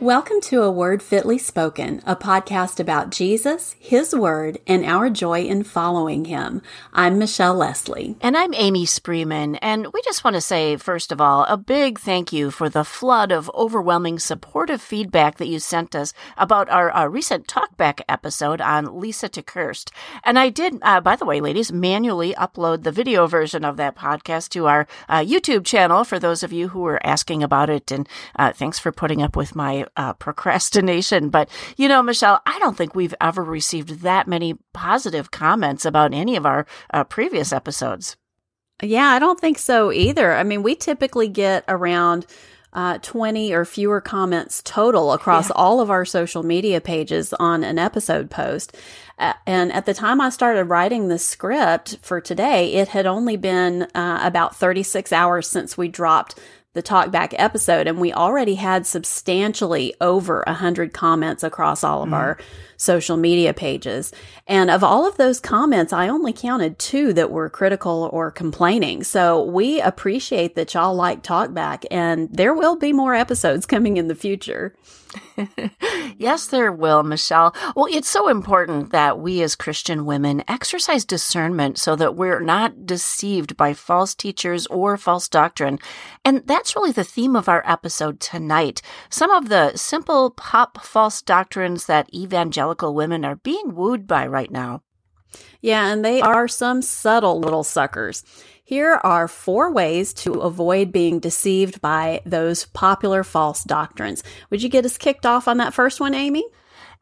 Welcome to A Word Fitly Spoken, a podcast about Jesus, His Word, and our joy in following Him. I'm Michelle Leslie. And I'm Amy Spreeman. And we just want to say, first of all, a big thank you for the flood of overwhelming supportive feedback that you sent us about our, our recent talkback episode on Lisa TerKeurst. And I did, uh, by the way, ladies, manually upload the video version of that podcast to our uh, YouTube channel for those of you who were asking about it. And uh, thanks for putting up with my uh, procrastination. But, you know, Michelle, I don't think we've ever received that many positive comments about any of our uh, previous episodes. Yeah, I don't think so either. I mean, we typically get around uh, 20 or fewer comments total across yeah. all of our social media pages on an episode post. Uh, and at the time I started writing the script for today, it had only been uh, about 36 hours since we dropped the talkback episode and we already had substantially over a hundred comments across all of mm. our social media pages. And of all of those comments, I only counted two that were critical or complaining. So we appreciate that y'all like talkback and there will be more episodes coming in the future. yes, there will, Michelle. Well, it's so important that we as Christian women exercise discernment so that we're not deceived by false teachers or false doctrine. And that's really the theme of our episode tonight. Some of the simple pop false doctrines that evangelical women are being wooed by right now. Yeah, and they are some subtle little suckers. Here are four ways to avoid being deceived by those popular false doctrines. Would you get us kicked off on that first one, Amy?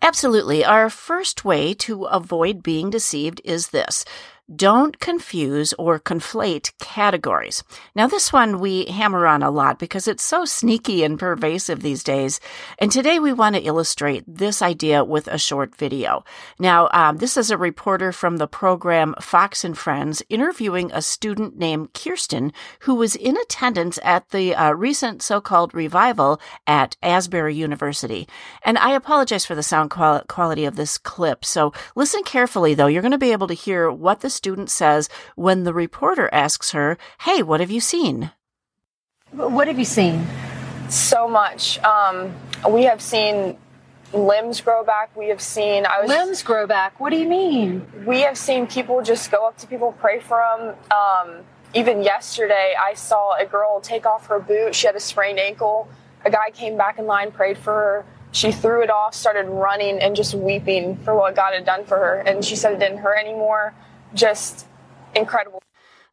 Absolutely. Our first way to avoid being deceived is this don't confuse or conflate categories. Now, this one we hammer on a lot because it's so sneaky and pervasive these days. And today we want to illustrate this idea with a short video. Now, um, this is a reporter from the program Fox and Friends interviewing a student named Kiersten who was in attendance at the uh, recent so-called revival at Asbury University. And I apologize for the sound quali- quality of this clip. So listen carefully, though. You're going to be able to hear what the student says when the reporter asks her, Hey, what have you seen? What have you seen? So much. Um, we have seen limbs grow back. We have seen I was limbs grow back. What do you mean? We have seen people just go up to people, pray for them. Um, even yesterday, I saw a girl take off her boot. She had a sprained ankle. A guy came back in line, prayed for her. She threw it off, started running, and just weeping for what God had done for her. And she said it didn't hurt anymore just incredible.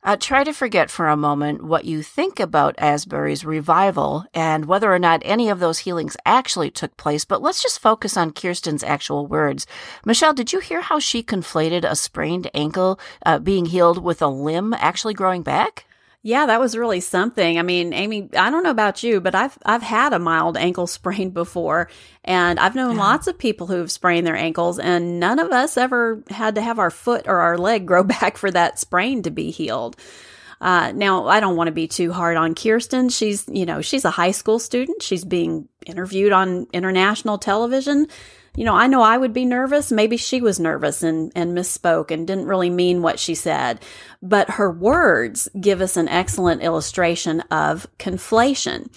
Uh, try to forget for a moment what you think about Asbury's revival and whether or not any of those healings actually took place, but let's just focus on Kiersten's actual words. Michelle, did you hear how she conflated a sprained ankle uh, being healed with a limb actually growing back? Yeah, that was really something. I mean, Amy, I don't know about you, but I've I've had a mild ankle sprain before, and I've known yeah. lots of people who've sprained their ankles, and none of us ever had to have our foot or our leg grow back for that sprain to be healed. Uh, now, I don't want to be too hard on Kiersten. She's, you know, she's a high school student. She's being interviewed on international television you know, I know I would be nervous. Maybe she was nervous and, and misspoke and didn't really mean what she said. But her words give us an excellent illustration of conflation.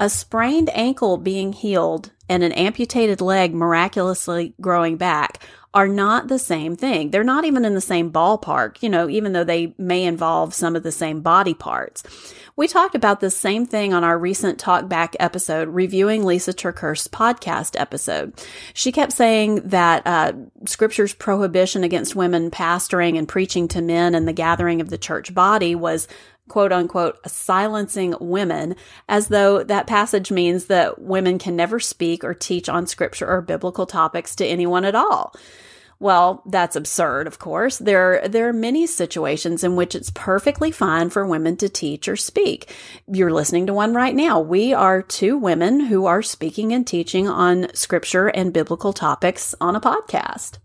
A sprained ankle being healed and an amputated leg miraculously growing back are not the same thing. They're not even in the same ballpark, you know, even though they may involve some of the same body parts. We talked about the same thing on our recent talkback episode, reviewing Lisa TerKeurst's podcast episode. She kept saying that uh, Scripture's prohibition against women pastoring and preaching to men and the gathering of the church body was quote unquote silencing women as though that passage means that women can never speak or teach on scripture or biblical topics to anyone at all. Well, that's absurd, of course. There, there are many situations in which it's perfectly fine for women to teach or speak. You're listening to one right now. We are two women who are speaking and teaching on scripture and biblical topics on a podcast.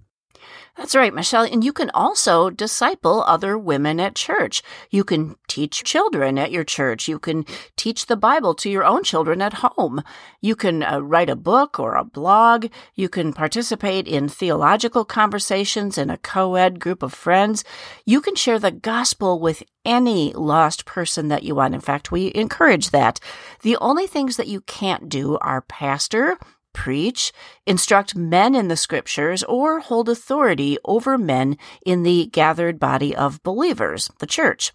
That's right, Michelle. And you can also disciple other women at church. You can teach children at your church. You can teach the Bible to your own children at home. You can uh, write a book or a blog. You can participate in theological conversations in a co-ed group of friends. You can share the gospel with any lost person that you want. In fact, we encourage that. The only things that you can't do are pastor, preach, instruct men in the scriptures, or hold authority over men in the gathered body of believers, the church.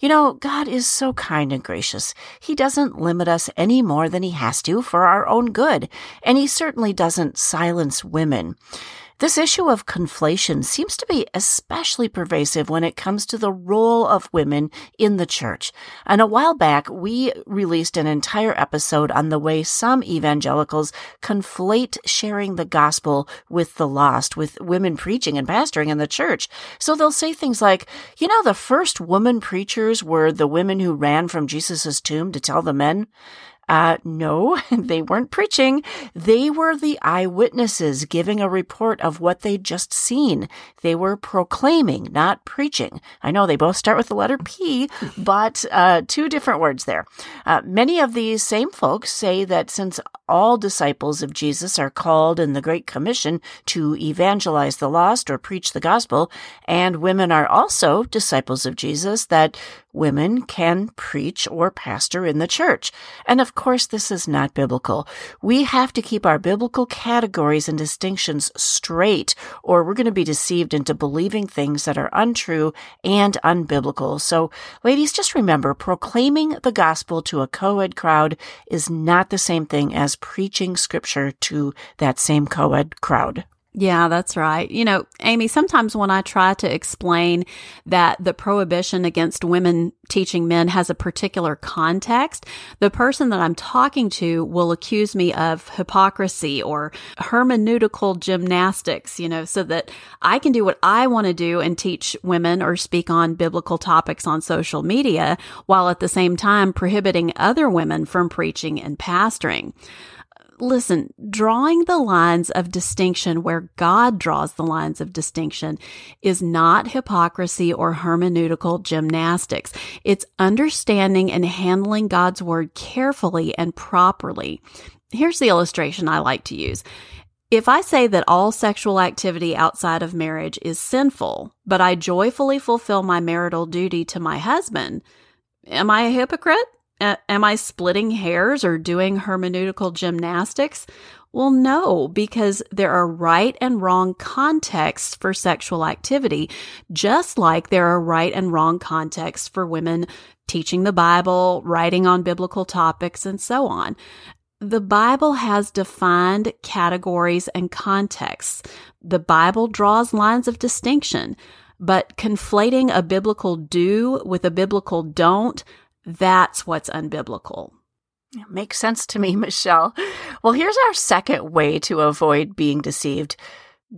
You know, God is so kind and gracious. He doesn't limit us any more than he has to for our own good, and he certainly doesn't silence women. This issue of conflation seems to be especially pervasive when it comes to the role of women in the church. And a while back, we released an entire episode on the way some evangelicals conflate sharing the gospel with the lost, with women preaching and pastoring in the church. So they'll say things like, you know, the first woman preachers were the women who ran from Jesus' tomb to tell the men. Uh, no, they weren't preaching. They were the eyewitnesses giving a report of what they'd just seen. They were proclaiming, not preaching. I know they both start with the letter P, but uh, two different words there. Uh, many of these same folks say that since all disciples of Jesus are called in the Great Commission to evangelize the lost or preach the gospel, and women are also disciples of Jesus, that women can preach or pastor in the church. And of course, this is not biblical. We have to keep our biblical categories and distinctions straight, or we're going to be deceived into believing things that are untrue and unbiblical. So, ladies, just remember proclaiming the gospel to a co ed crowd is not the same thing as preaching scripture to that same co ed crowd. Yeah, that's right. You know, Amy, sometimes when I try to explain that the prohibition against women teaching men has a particular context, the person that I'm talking to will accuse me of hypocrisy or hermeneutical gymnastics, you know, so that I can do what I want to do and teach women or speak on biblical topics on social media while at the same time prohibiting other women from preaching and pastoring listen, drawing the lines of distinction where God draws the lines of distinction is not hypocrisy or hermeneutical gymnastics. It's understanding and handling God's word carefully and properly. Here's the illustration I like to use. If I say that all sexual activity outside of marriage is sinful, but I joyfully fulfill my marital duty to my husband, am I a hypocrite? Am I splitting hairs or doing hermeneutical gymnastics? Well, no, because there are right and wrong contexts for sexual activity, just like there are right and wrong contexts for women teaching the Bible, writing on biblical topics, and so on. The Bible has defined categories and contexts. The Bible draws lines of distinction, but conflating a biblical do with a biblical don't that's what's unbiblical. Makes sense to me, Michelle. Well, here's our second way to avoid being deceived.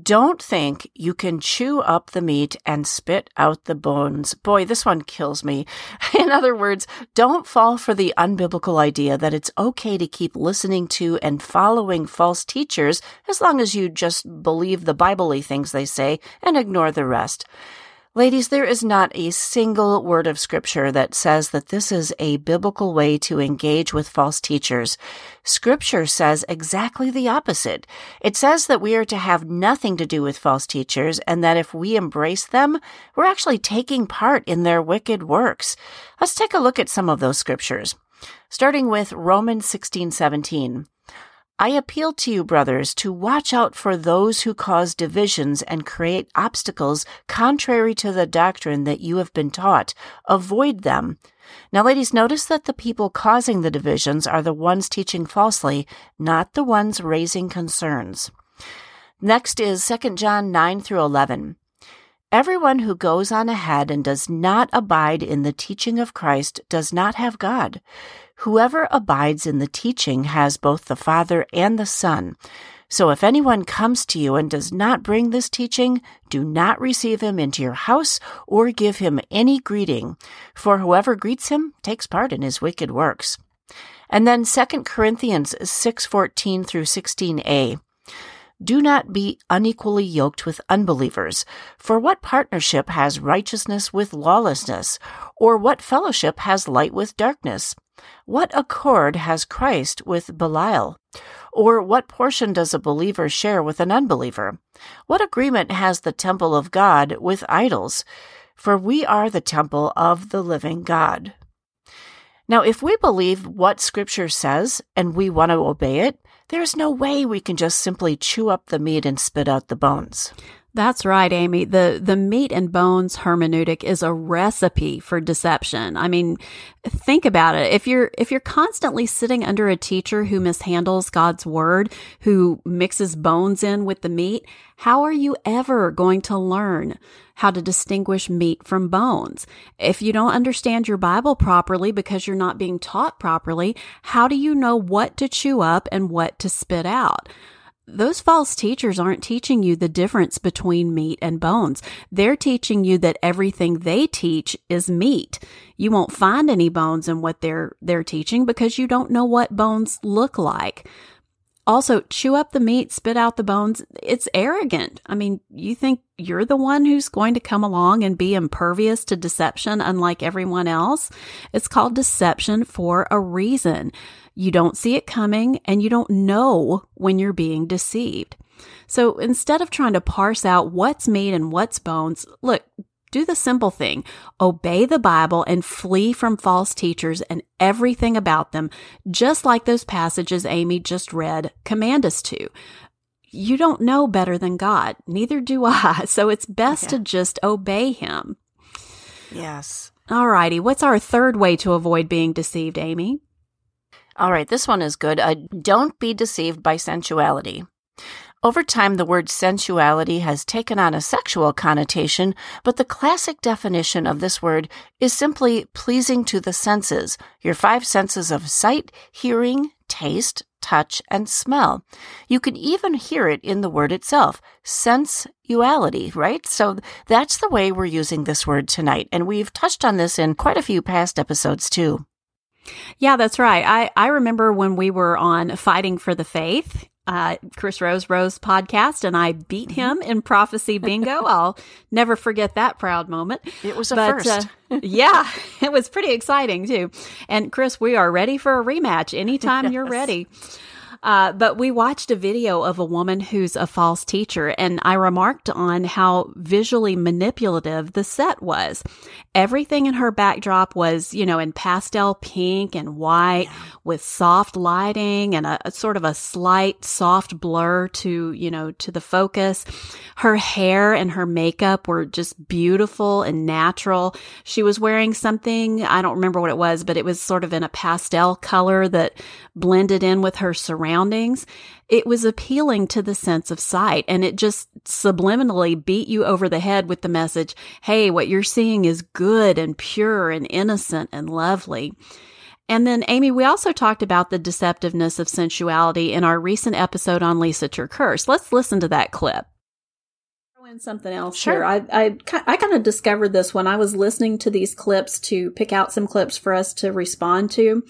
Don't think you can chew up the meat and spit out the bones. Boy, this one kills me. In other words, don't fall for the unbiblical idea that it's okay to keep listening to and following false teachers as long as you just believe the Bible things they say and ignore the rest. Ladies, there is not a single word of scripture that says that this is a biblical way to engage with false teachers. Scripture says exactly the opposite. It says that we are to have nothing to do with false teachers and that if we embrace them, we're actually taking part in their wicked works. Let's take a look at some of those scriptures. Starting with Romans 16:17. I appeal to you, brothers, to watch out for those who cause divisions and create obstacles contrary to the doctrine that you have been taught. Avoid them. Now, ladies, notice that the people causing the divisions are the ones teaching falsely, not the ones raising concerns. Next is 2 John 9 through 11. Everyone who goes on ahead and does not abide in the teaching of Christ does not have God. Whoever abides in the teaching has both the Father and the Son. So if anyone comes to you and does not bring this teaching, do not receive him into your house or give him any greeting, for whoever greets him takes part in his wicked works. And then 2 Corinthians 6:14 through 16a. Do not be unequally yoked with unbelievers. For what partnership has righteousness with lawlessness? Or what fellowship has light with darkness? What accord has Christ with Belial? Or what portion does a believer share with an unbeliever? What agreement has the temple of God with idols? For we are the temple of the living God. Now, if we believe what Scripture says and we want to obey it, there's no way we can just simply chew up the meat and spit out the bones. That's right, Amy. The the meat and bones hermeneutic is a recipe for deception. I mean, think about it. If you're if you're constantly sitting under a teacher who mishandles God's word, who mixes bones in with the meat, how are you ever going to learn how to distinguish meat from bones? If you don't understand your Bible properly because you're not being taught properly, how do you know what to chew up and what to spit out? Those false teachers aren't teaching you the difference between meat and bones. They're teaching you that everything they teach is meat. You won't find any bones in what they're they're teaching because you don't know what bones look like. Also, chew up the meat, spit out the bones. It's arrogant. I mean, you think you're the one who's going to come along and be impervious to deception unlike everyone else? It's called deception for a reason. You don't see it coming and you don't know when you're being deceived. So instead of trying to parse out what's meat and what's bones, look, do the simple thing. Obey the Bible and flee from false teachers and everything about them, just like those passages Amy just read command us to. You don't know better than God. Neither do I. So it's best yeah. to just obey him. Yes. All righty. What's our third way to avoid being deceived, Amy? All right, this one is good. Uh, don't be deceived by sensuality. Over time, the word sensuality has taken on a sexual connotation, but the classic definition of this word is simply pleasing to the senses, your five senses of sight, hearing, taste, touch, and smell. You can even hear it in the word itself, sensuality, right? So that's the way we're using this word tonight. And we've touched on this in quite a few past episodes too. Yeah, that's right. I, I remember when we were on Fighting for the Faith, uh, Chris Rosebrough's podcast, and I beat mm-hmm. him in prophecy bingo. I'll never forget that proud moment. It was a but, first. uh, yeah, it was pretty exciting too. And Chris, we are ready for a rematch anytime yes. you're ready. Uh, but we watched a video of a woman who's a false teacher, and I remarked on how visually manipulative the set was. Everything in her backdrop was, you know, in pastel pink and white yeah. with soft lighting and a, a, sort of a slight soft blur to, you know, to the focus. Her hair and her makeup were just beautiful and natural. She was wearing something, I don't remember what it was, but it was sort of in a pastel color that blended in with her surroundings, it was appealing to the sense of sight and it just subliminally beat you over the head with the message, Hey, what you're seeing is good and pure and innocent and lovely. And then, Amy, we also talked about the deceptiveness of sensuality in our recent episode on Lisa TerKeurst. Let's listen to that clip. In something else sure. here. I, I, I kind of discovered this when I was listening to these clips to pick out some clips for us to respond to.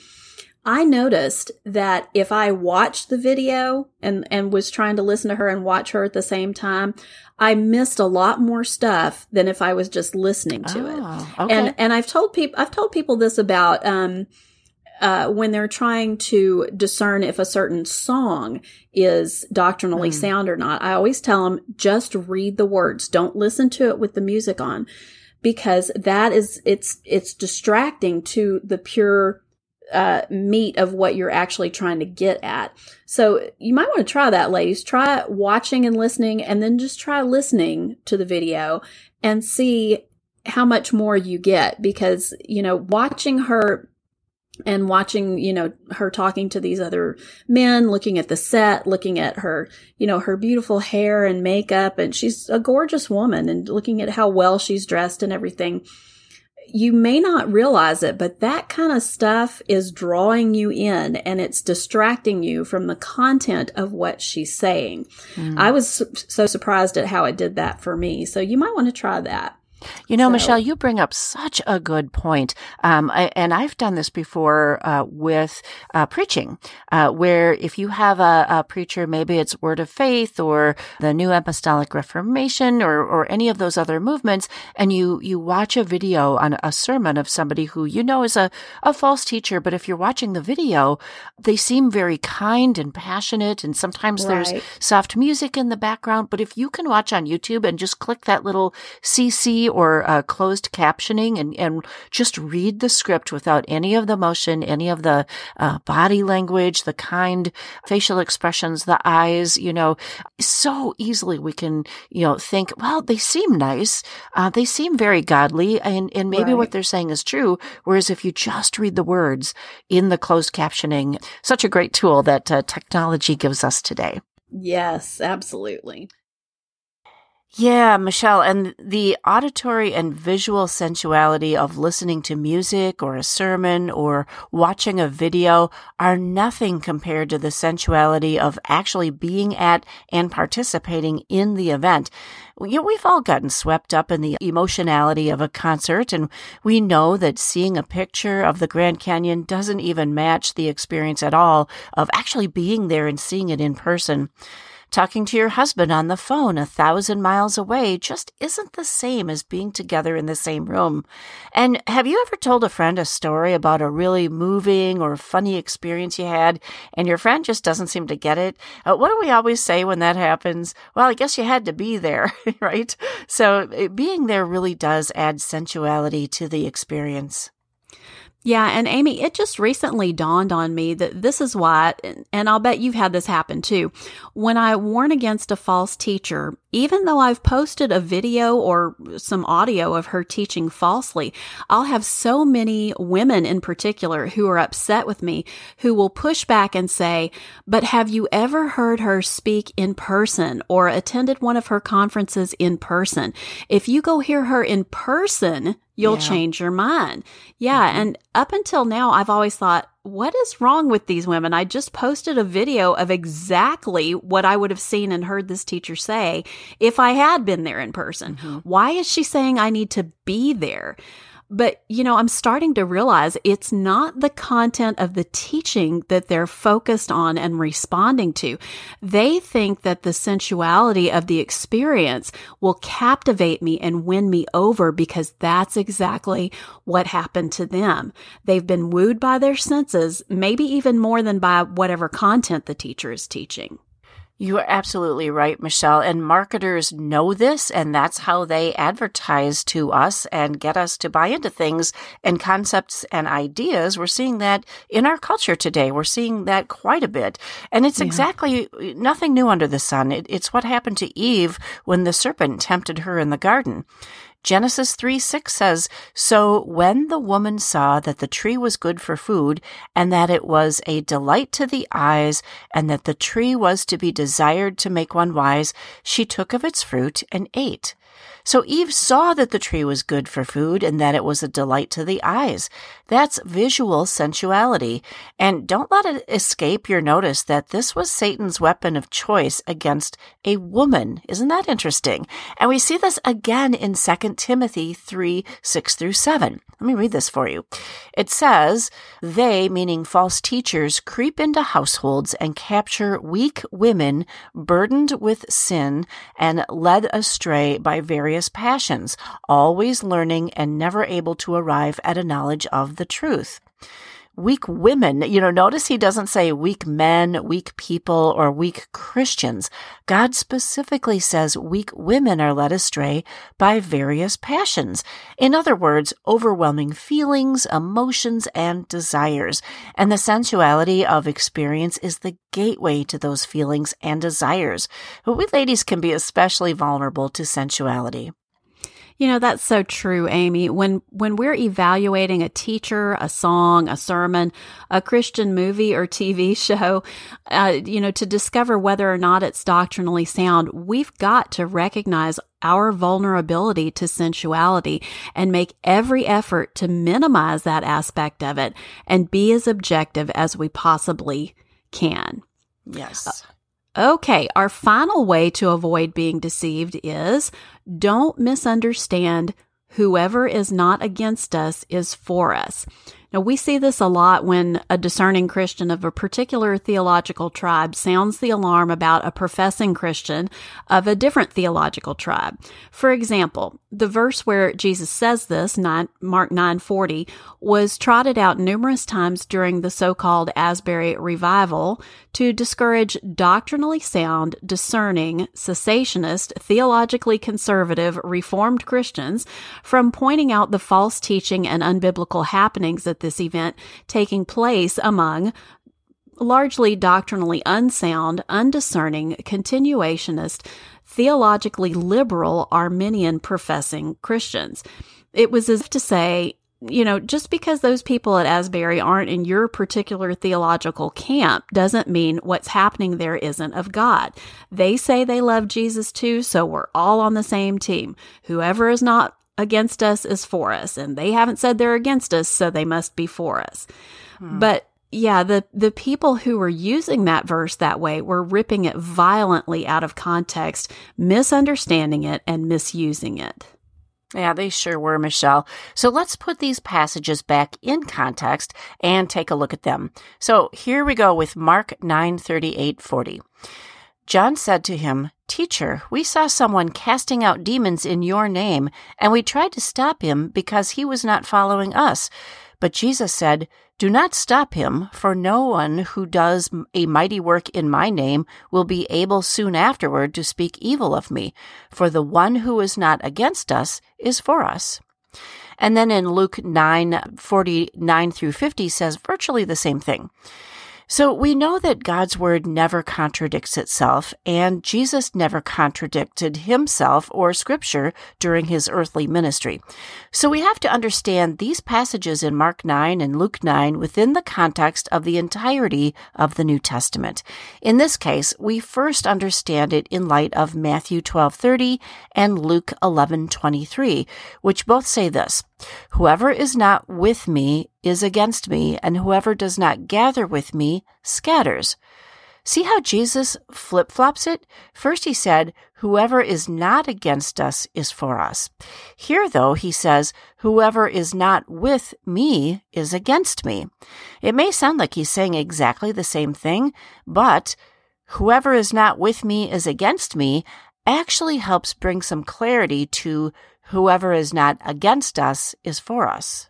I noticed that if I watched the video and, and was trying to listen to her and watch her at the same time, I missed a lot more stuff than if I was just listening to oh, it. Okay. And, and I've told people, I've told people this about, um, uh, when they're trying to discern if a certain song is doctrinally mm. sound or not, I always tell them just read the words. Don't listen to it with the music on because that is, it's, it's distracting to the pure uh, meat of what you're actually trying to get at. So you might want to try that, ladies. Try watching and listening, and then just try listening to the video and see how much more you get because, you know, watching her and watching, you know, her talking to these other men, looking at the set, looking at her, you know, her beautiful hair and makeup, and she's a gorgeous woman, and looking at how well she's dressed and everything you may not realize it, but that kind of stuff is drawing you in and it's distracting you from the content of what she's saying. Mm. I was so surprised at how it did that for me. So you might want to try that. You know, so. Michelle, you bring up such a good point. Um, I, and I've done this before uh, with uh, preaching, uh, where if you have a, a, preacher, maybe it's Word of Faith or the New Apostolic Reformation or, or any of those other movements, and you you watch a video on a sermon of somebody who you know is a, a false teacher, but if you're watching the video, they seem very kind and passionate, and sometimes right. there's soft music in the background. But if you can watch on YouTube and just click that little CC TV or uh, closed captioning and, and just read the script without any of the motion, any of the uh, body language, the kind facial expressions, the eyes, you know, so easily we can, you know, think, well, they seem nice. Uh, they seem very godly and, and maybe right. what they're saying is true. Whereas if you just read the words in the closed captioning, such a great tool that uh, technology gives us today. Yes, absolutely. Yeah, Michelle, and the auditory and visual sensuality of listening to music or a sermon or watching a video are nothing compared to the sensuality of actually being at and participating in the event. You know, we've all gotten swept up in the emotionality of a concert, and we know that seeing a picture of the Grand Canyon doesn't even match the experience at all of actually being there and seeing it in person. Talking to your husband on the phone a thousand miles away just isn't the same as being together in the same room. And have you ever told a friend a story about a really moving or funny experience you had and your friend just doesn't seem to get it? Uh, what do we always say when that happens? Well, I guess you had to be there, right? So eh, being there really does add sensuality to the experience. Yeah, and Amy, it just recently dawned on me that this is why, and I'll bet you've had this happen too. When I warn against a false teacher, even though I've posted a video or some audio of her teaching falsely, I'll have so many women in particular who are upset with me who will push back and say, But have you ever heard her speak in person or attended one of her conferences in person? If you go hear her in person, you'll yeah. change your mind. Yeah. Mm-hmm. And up until now, I've always thought, what is wrong with these women? I just posted a video of exactly what I would have seen and heard this teacher say if I had been there in person. Mm-hmm. Why is she saying I need to be there? But, you know, I'm starting to realize it's not the content of the teaching that they're focused on and responding to. They think that the sensuality of the experience will captivate me and win me over because that's exactly what happened to them. They've been wooed by their senses, maybe even more than by whatever content the teacher is teaching. You are absolutely right, Michelle. And marketers know this, and that's how they advertise to us and get us to buy into things and concepts and ideas. We're seeing that in our culture today. We're seeing that quite a bit. And it's yeah. exactly nothing new under the sun. It, it's what happened to Eve when the serpent tempted her in the garden. Genesis 3 6 says, So when the woman saw that the tree was good for food, and that it was a delight to the eyes, and that the tree was to be desired to make one wise, she took of its fruit and ate. So Eve saw that the tree was good for food and that it was a delight to the eyes. That's visual sensuality. And don't let it escape your notice that this was Satan's weapon of choice against a woman. Isn't that interesting? And we see this again in 2 Timothy 3, 6 through 7. Let me read this for you. It says, They, meaning false teachers, creep into households and capture weak women burdened with sin and led astray by various passions, always learning and never able to arrive at a knowledge of the truth weak women. You know, notice he doesn't say weak men, weak people, or weak Christians. God specifically says weak women are led astray by various passions. In other words, overwhelming feelings, emotions, and desires. And the sensuality of experience is the gateway to those feelings and desires. But we ladies can be especially vulnerable to sensuality. You know, that's so true, Amy. When, when we're evaluating a teacher, a song, a sermon, a Christian movie or TV show, uh, you know, to discover whether or not it's doctrinally sound, we've got to recognize our vulnerability to sensuality and make every effort to minimize that aspect of it and be as objective as we possibly can. Yes. Uh, Okay, our final way to avoid being deceived is don't misunderstand whoever is not against us is for us. Now, we see this a lot when a discerning Christian of a particular theological tribe sounds the alarm about a professing Christian of a different theological tribe. For example, the verse where Jesus says this, Mark 9:40, was trotted out numerous times during the so-called Asbury revival to discourage doctrinally sound, discerning, cessationist, theologically conservative, reformed Christians from pointing out the false teaching and unbiblical happenings at this event taking place among largely doctrinally unsound, undiscerning, continuationist, theologically liberal Arminian professing Christians. It was as if to say, you know, just because those people at Asbury aren't in your particular theological camp doesn't mean what's happening there isn't of God. They say they love Jesus too, so we're all on the same team. Whoever is not against us is for us, and they haven't said they're against us, so they must be for us. Hmm. But yeah, the, the people who were using that verse that way were ripping it violently out of context, misunderstanding it, and misusing it. Yeah, they sure were, Michelle. So let's put these passages back in context and take a look at them. So here we go with Mark 9 38 40. John said to him, Teacher, we saw someone casting out demons in your name, and we tried to stop him because he was not following us. But Jesus said, Do not stop him, for no one who does a mighty work in my name will be able soon afterward to speak evil of me, for the one who is not against us is for us. And then in Luke 9 49 through 50 says virtually the same thing. So we know that God's word never contradicts itself, and Jesus never contradicted himself or scripture during his earthly ministry. So we have to understand these passages in Mark 9 and Luke 9 within the context of the entirety of the New Testament. In this case, we first understand it in light of Matthew 12:30 and Luke 11:23, which both say this: Whoever is not with me is against me, and whoever does not gather with me scatters. See how Jesus flip flops it? First he said, Whoever is not against us is for us. Here, though, he says, Whoever is not with me is against me. It may sound like he's saying exactly the same thing, but whoever is not with me is against me actually helps bring some clarity to whoever is not against us is for us.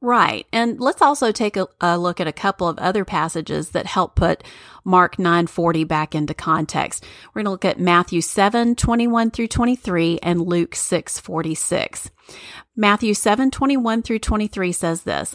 Right. And let's also take a, a, look at a couple of other passages that help put Mark 940 back into context. We're going to look at Matthew 7, 21 through 23 and Luke 6, 46. Matthew 7, 21 through 23 says this.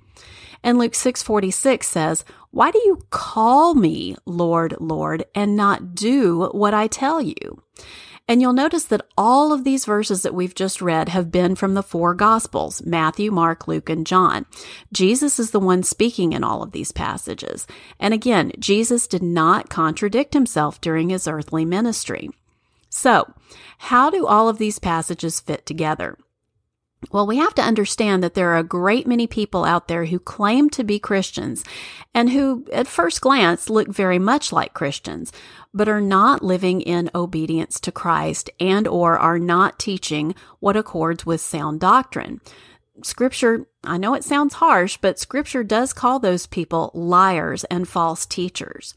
And Luke 6:46 says, "Why do you call me Lord, Lord, and not do what I tell you?" And you'll notice that all of these verses that we've just read have been from the four Gospels Matthew, Mark, Luke, and John. Jesus is the one speaking in all of these passages. And again, Jesus did not contradict himself during his earthly ministry. So, how do all of these passages fit together? Well, we have to understand that there are a great many people out there who claim to be Christians and who at first glance look very much like Christians, but are not living in obedience to Christ and or are not teaching what accords with sound doctrine. Scripture, I know it sounds harsh, but scripture does call those people liars and false teachers.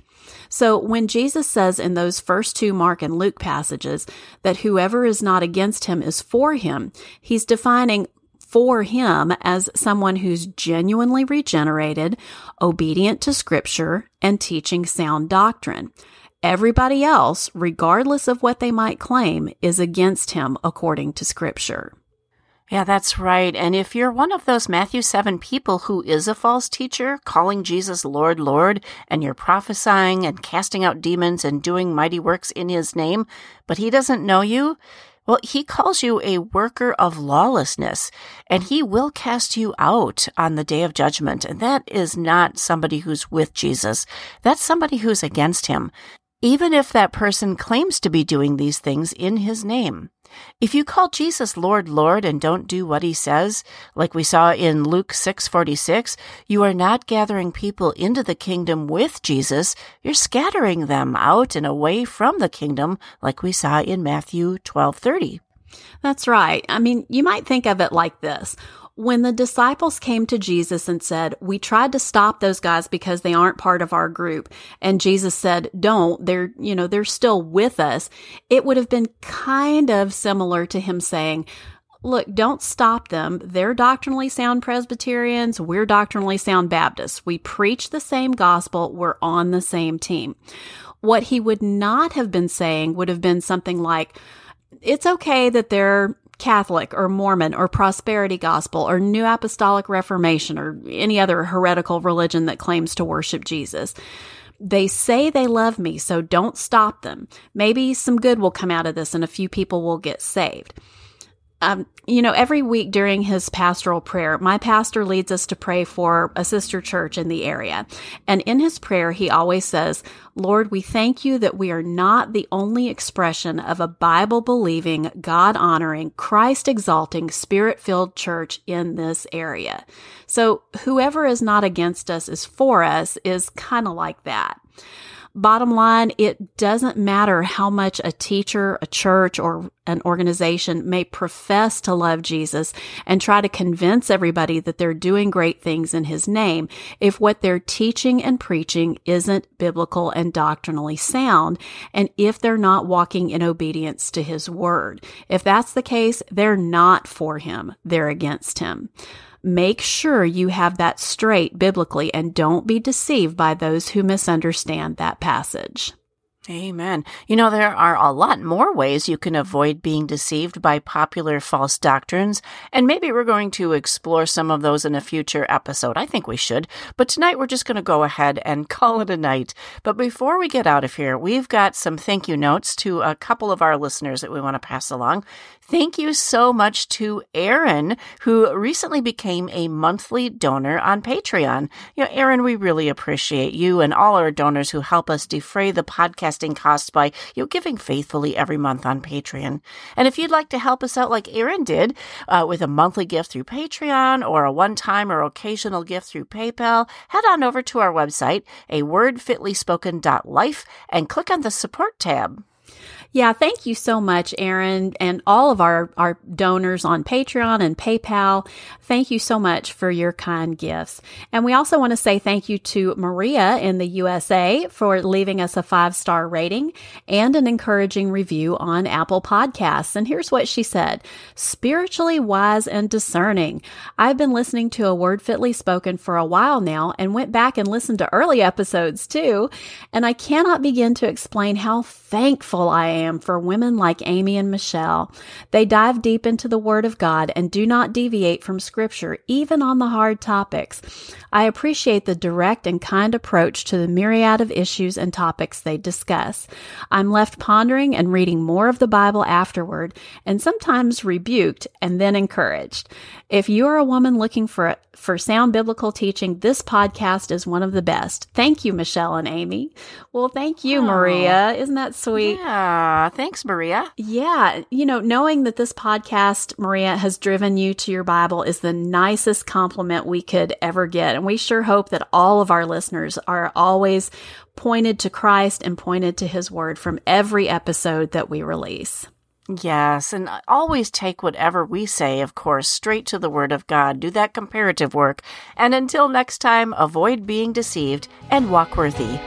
So when Jesus says in those first two Mark and Luke passages that whoever is not against him is for him, he's defining for him as someone who's genuinely regenerated, obedient to scripture, and teaching sound doctrine. Everybody else, regardless of what they might claim, is against him according to scripture. Yeah, that's right. And if you're one of those Matthew 7 people who is a false teacher, calling Jesus Lord, Lord, and you're prophesying and casting out demons and doing mighty works in his name, but he doesn't know you, Well, he calls you a worker of lawlessness, and he will cast you out on the day of judgment. And that is not somebody who's with Jesus. That's somebody who's against him, even if that person claims to be doing these things in his name. If you call Jesus Lord, Lord and don't do what he says, like we saw in Luke 6:46, you are not gathering people into the kingdom with Jesus, you're scattering them out and away from the kingdom, like we saw in Matthew 12:30. That's right. I mean, you might think of it like this. When the disciples came to Jesus and said, We tried to stop those guys because they aren't part of our group, and Jesus said, Don't, they're, you know, they're still with us, it would have been kind of similar to him saying, Look, don't stop them. They're doctrinally sound Presbyterians. We're doctrinally sound Baptists. We preach the same gospel. We're on the same team. What he would not have been saying would have been something like, it's okay that they're Catholic or Mormon or Prosperity Gospel or New Apostolic Reformation or any other heretical religion that claims to worship Jesus. They say they love me, so don't stop them. Maybe some good will come out of this and a few people will get saved um, you know, every week during his pastoral prayer, my pastor leads us to pray for a sister church in the area. And in his prayer, he always says, Lord, we thank you that we are not the only expression of a Bible believing, God honoring, Christ exalting, spirit filled church in this area. So whoever is not against us is for us is kind of like that. Bottom line, it doesn't matter how much a teacher, a church, or an organization may profess to love Jesus and try to convince everybody that they're doing great things in his name if what they're teaching and preaching isn't biblical and doctrinally sound, and if they're not walking in obedience to his word. If that's the case, they're not for him, they're against him. Make sure you have that straight biblically and don't be deceived by those who misunderstand that passage. Amen. You know, there are a lot more ways you can avoid being deceived by popular false doctrines, and maybe we're going to explore some of those in a future episode. I think we should. But tonight we're just going to go ahead and call it a night. But before we get out of here, we've got some thank you notes to a couple of our listeners that we want to pass along. Thank you so much to Aaron, who recently became a monthly donor on Patreon. You know, Aaron, we really appreciate you and all our donors who help us defray the podcasting costs by you know, giving faithfully every month on Patreon. And if you'd like to help us out like Aaron did uh, with a monthly gift through Patreon or a one-time or occasional gift through PayPal, head on over to our website, a word fitly wordfitlyspoken.life, and click on the support tab. Yeah, thank you so much, Aaron, and all of our, our donors on Patreon and PayPal. Thank you so much for your kind gifts. And we also want to say thank you to Maria in the USA for leaving us a five star rating and an encouraging review on Apple Podcasts. And here's what she said spiritually wise and discerning. I've been listening to a word fitly spoken for a while now and went back and listened to early episodes too. And I cannot begin to explain how thankful I am am for women like Amy and Michelle. They dive deep into the Word of God and do not deviate from Scripture, even on the hard topics. I appreciate the direct and kind approach to the myriad of issues and topics they discuss. I'm left pondering and reading more of the Bible afterward, and sometimes rebuked and then encouraged. If you are a woman looking for for sound biblical teaching, this podcast is one of the best. Thank you, Michelle and Amy. Well, thank you, oh, Maria. Isn't that sweet? Yeah. Thanks, Maria. Yeah. You know, knowing that this podcast, Maria, has driven you to your Bible is the nicest compliment we could ever get. And we sure hope that all of our listeners are always pointed to Christ and pointed to his word from every episode that we release. Yes, and always take whatever we say, of course, straight to the Word of God. Do that comparative work. And until next time, avoid being deceived and walk worthy.